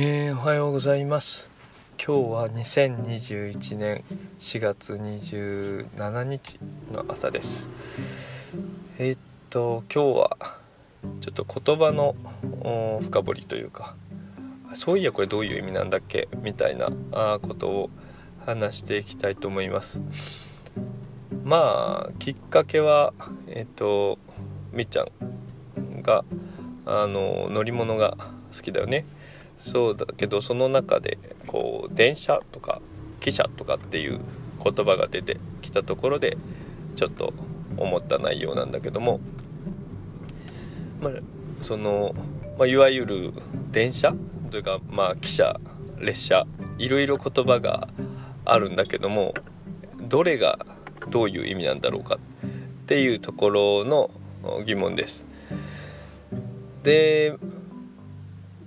えー、おはようございます。今日は2021年4月27日の朝です。えー、っと今日はちょっと言葉の深掘りというかそういやこれどういう意味なんだっけ？みたいなことを話していきたいと思います。まあきっかけはえー、っとみっちゃんがあの乗り物が好きだよね。そうだけどその中でこう電車とか汽車とかっていう言葉が出てきたところでちょっと思った内容なんだけども、まあ、その、まあ、いわゆる電車というか、まあ、汽車列車いろいろ言葉があるんだけどもどれがどういう意味なんだろうかっていうところの疑問です。で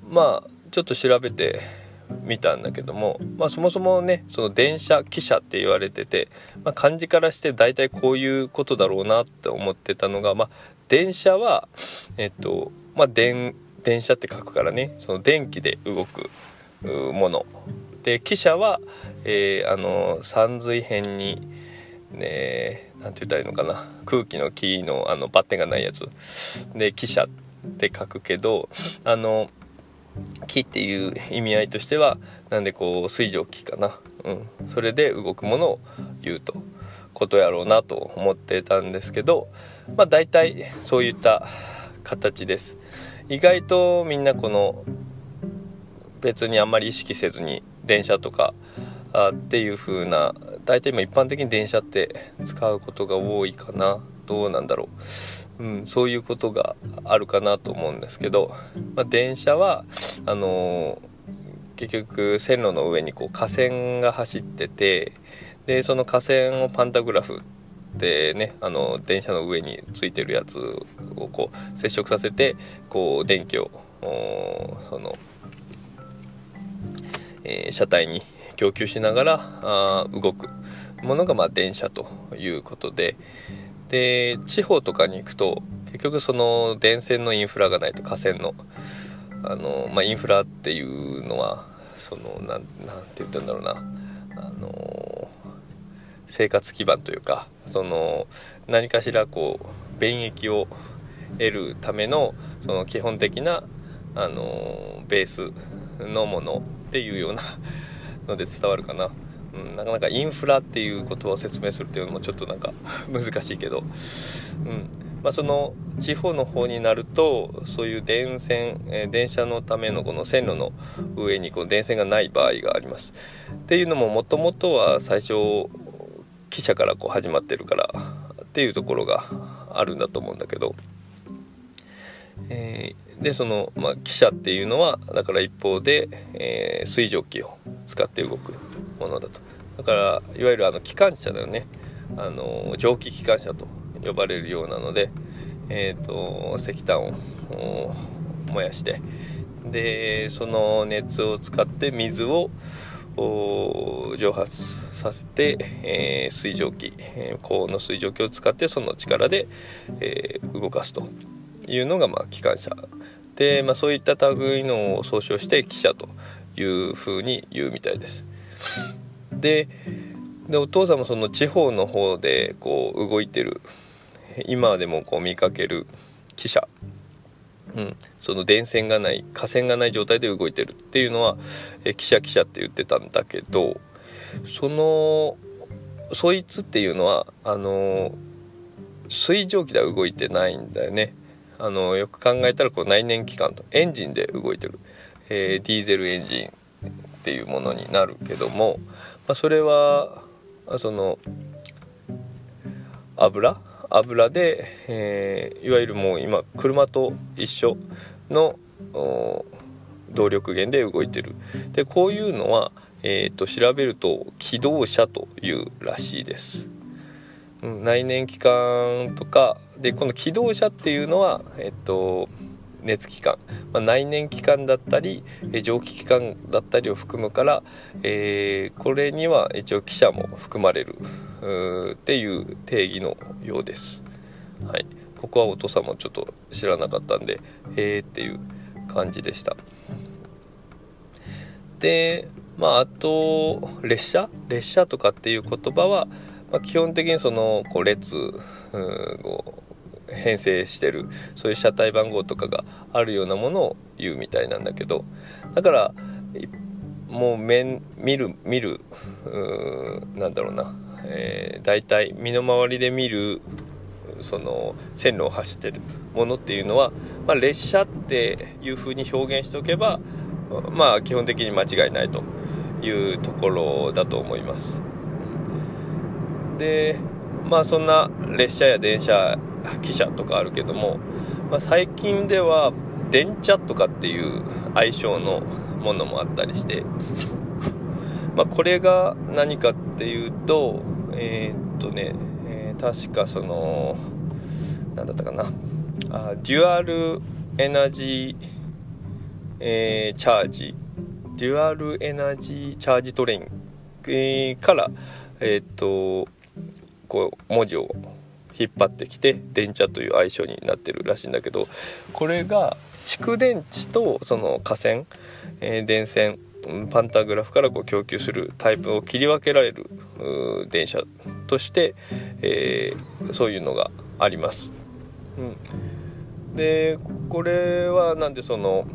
まあちょっと調べてみたんだけども、まあ、そもそもねその電車汽車って言われてて、まあ、漢字からして大体こういうことだろうなって思ってたのが、まあ、電車はえっとまあ電電車って書くからねその電気で動くもの。で汽車は、えー、あの三髄辺にねなんて言ったらいいのかな空気の木のあのバッテンがないやつ。で汽車って書くけどあの木っていう意味合いとしてはなんでこう水蒸気かな、うん、それで動くものを言うとことやろうなと思ってたんですけどまあ大体そういった形です。意外とみんなこの別にあんまり意識せずに電車とかあっていう風な大体今一般的に電車って使うことが多いかな。どうなんだろう、うん、そういうことがあるかなと思うんですけど、まあ、電車はあの、結局線路の上にこう架線が走っててでその架線をパンタグラフでねあの電車の上についてるやつをこう接触させてこう電気をその、えー、車体に供給しながらあ動くものがまあ電車ということでで地方とかに行くと結局その電線のインフラがないと河川のあの、まあ、インフラっていうのはそのななんて言ったんだろうなあの生活基盤というかその何かしらこう便益を得るためのその基本的なあのベースのものっていうようなので伝わるかな。うん、なかなかインフラっていう言葉を説明するっていうのもちょっとなんか 難しいけど、うん。まあ、その地方の方になるとそういう電線、えー、電車のためのこの線路の上にこう電線がない場合があります。っていうのももともとは最初汽車からこう始まってるからっていうところがあるんだと思うんだけど、えー、でその、まあ、汽車っていうのはだから一方で、えー、水蒸気を使って動くものだと。だからいわゆるあの機関車だよね。あの蒸気機関車と呼ばれるようなので、えーと、石炭を燃やして。でその熱を使って水を蒸発させて、えー、水蒸気、えー、高温の水蒸気を使ってその力で、えー、動かすと。いうのが、まあ、機関車で、まあ、そういった類のを総称して汽車というふうに言うみたいです。ででお父さんもその地方の方でこう動いてる今でもこう見かける汽車、うん、その電線がない架線がない状態で動いてるっていうのはえ汽車汽車って言ってたんだけどそのそいつっていうのはあの水蒸気では動いてないんだよね。あのよく考えたらこう内燃機関とエンジンで動いてる、えー、ディーゼルエンジンっていうものになるけども、まあ、それはその油？油で、えー、いわゆるもう今車と一緒の動力源で動いてる。でこういうのは、えーと、調べると気動車というらしいです、内燃機関とかでこの気動車っていうのはえっ、と熱機関、まあ、内燃機関だったり蒸気機関だったりを含むから、えー、これには一応汽車も含まれるっていう定義のようです。はい、ここはお父さんもちょっと知らなかったんでへえっていう感じでした。でまああと列車？列車とかっていう言葉は、まあ、基本的にそのこう列を編成してるそういう車体番号とかがあるようなものを言うみたいなんだけどだからもう面見る見るなんだろうな、えー、大体身の回りで見るその線路を走ってるものっていうのは、まあ、列車っていう風に表現しておけばまあ基本的に間違いないというところだと思います。でまあそんな列車や電車汽車とかあるけども、まあ、最近では電車とかっていう愛称のものもあったりして、まあ、これが何かっていうとえー、っとね、えー、確かその何だったかなあデュアルエナジー、えー、チャージ。デュアルエナジーチャージトレイン、えー、からえっとこう文字を引っ張ってきて電車という愛称になってるらしいんだけどこれが蓄電池とその架線、えー、電線パンタグラフからこう供給するタイプを切り分けられる電車として、えー、そういうのがあります。うん、でこれはなんでその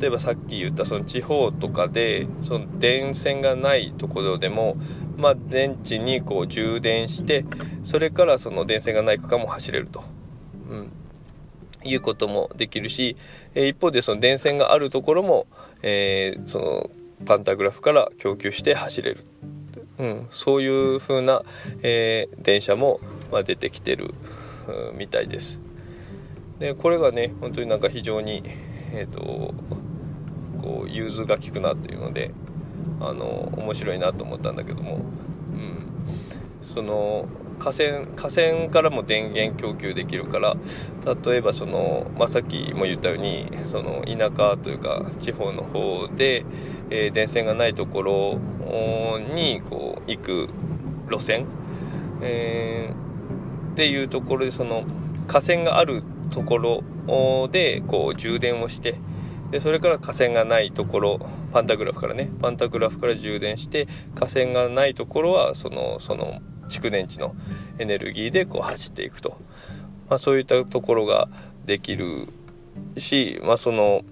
例えばさっき言ったその地方とかでその電線がないところでも、まあ、電池にこう充電してそれからその電線がない区間も走れると、うん、いうこともできるし、えー、一方でその電線があるところも、えー、そのパンタグラフから供給して走れる、うん、そういう風な、えー、電車も、まあ、出てきてる、うん、みたいです。でこれがね本当になんか非常にえっ、ー、とこう融通が利くなっていうのであの面白いなと思ったんだけども、うん、その河川河川からも電源供給できるから例えばその、まあ、さっきも言ったようにその田舎というか地方の方で、えー、電線がないところにこう行く路線、えー、っていうところでその河川があるところでこう充電をしてでそれから河川がないところパンタグラフからねパンタグラフから充電して河川がないところはそのその蓄電池のエネルギーでこう走っていくと、まあ、そういったところができるし、まあ、その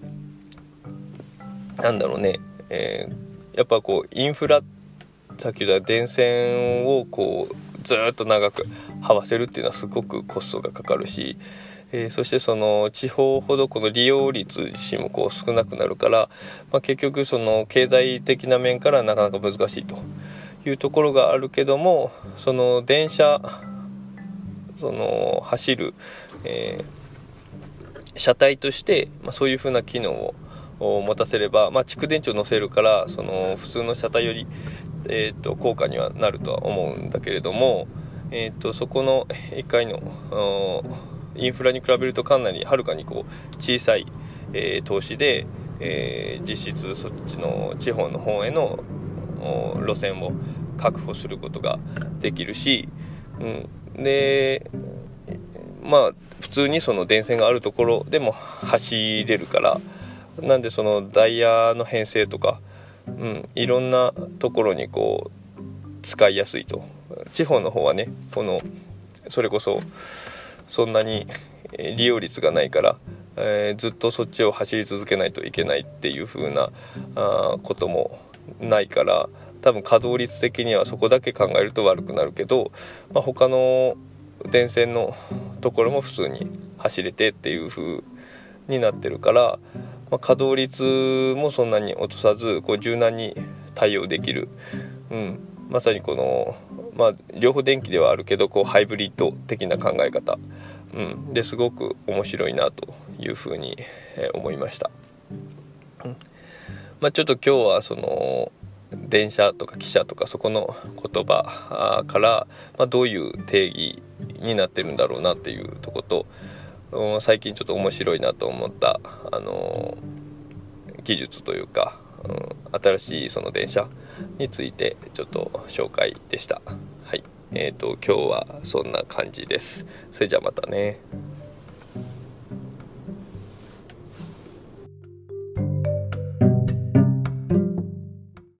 なんだろうね、えー、やっぱこうインフラさっき言った電線をこうずっと長く這わせるっていうのはすごくコストがかかるしえー、そしてその地方ほどこの利用率自身もこう少なくなるから、まあ、結局その経済的な面からなかなか難しいと。いうところがあるけどもその電車その走る、えー、車体として、まあ、そういうふうな機能を持たせれば、まあ、蓄電池を載せるからその普通の車体より、えーと、効果にはなるとは思うんだけれども、えーとそこの1回のインフラに比べるとかなりはるかにこう小さい、えー、投資で、えー、実質そっちの地方の方への路線を確保することができるし、うん、でまあ普通にその電線があるところでも走れるからなんでそのダイヤの編成とか、うん、いろんなところにこう使いやすいと。地方の方はねこのそれこそそんなに利用率がないから、えー、ずっとそっちを走り続けないといけないっていう風なあこともないから多分稼働率的にはそこだけ考えると悪くなるけど、まあ、他の電線のところも普通に走れてっていう風になってるから、まあ、稼働率もそんなに落とさずこう柔軟に対応できる、うん、まさにこのまあ、両方電気ではあるけどこうハイブリッド的な考え方、うん、ですごく面白いなというふうに、え思いました、まあ、ちょっと今日はその電車とか汽車とかそこの言葉から、まあ、どういう定義になってるんだろうなっていうとこと最近ちょっと面白いなと思った、あの技術というか新しいその電車についてちょっと紹介でした。はい。えっ、ー、と、今日はそんな感じです。それじゃあまたね。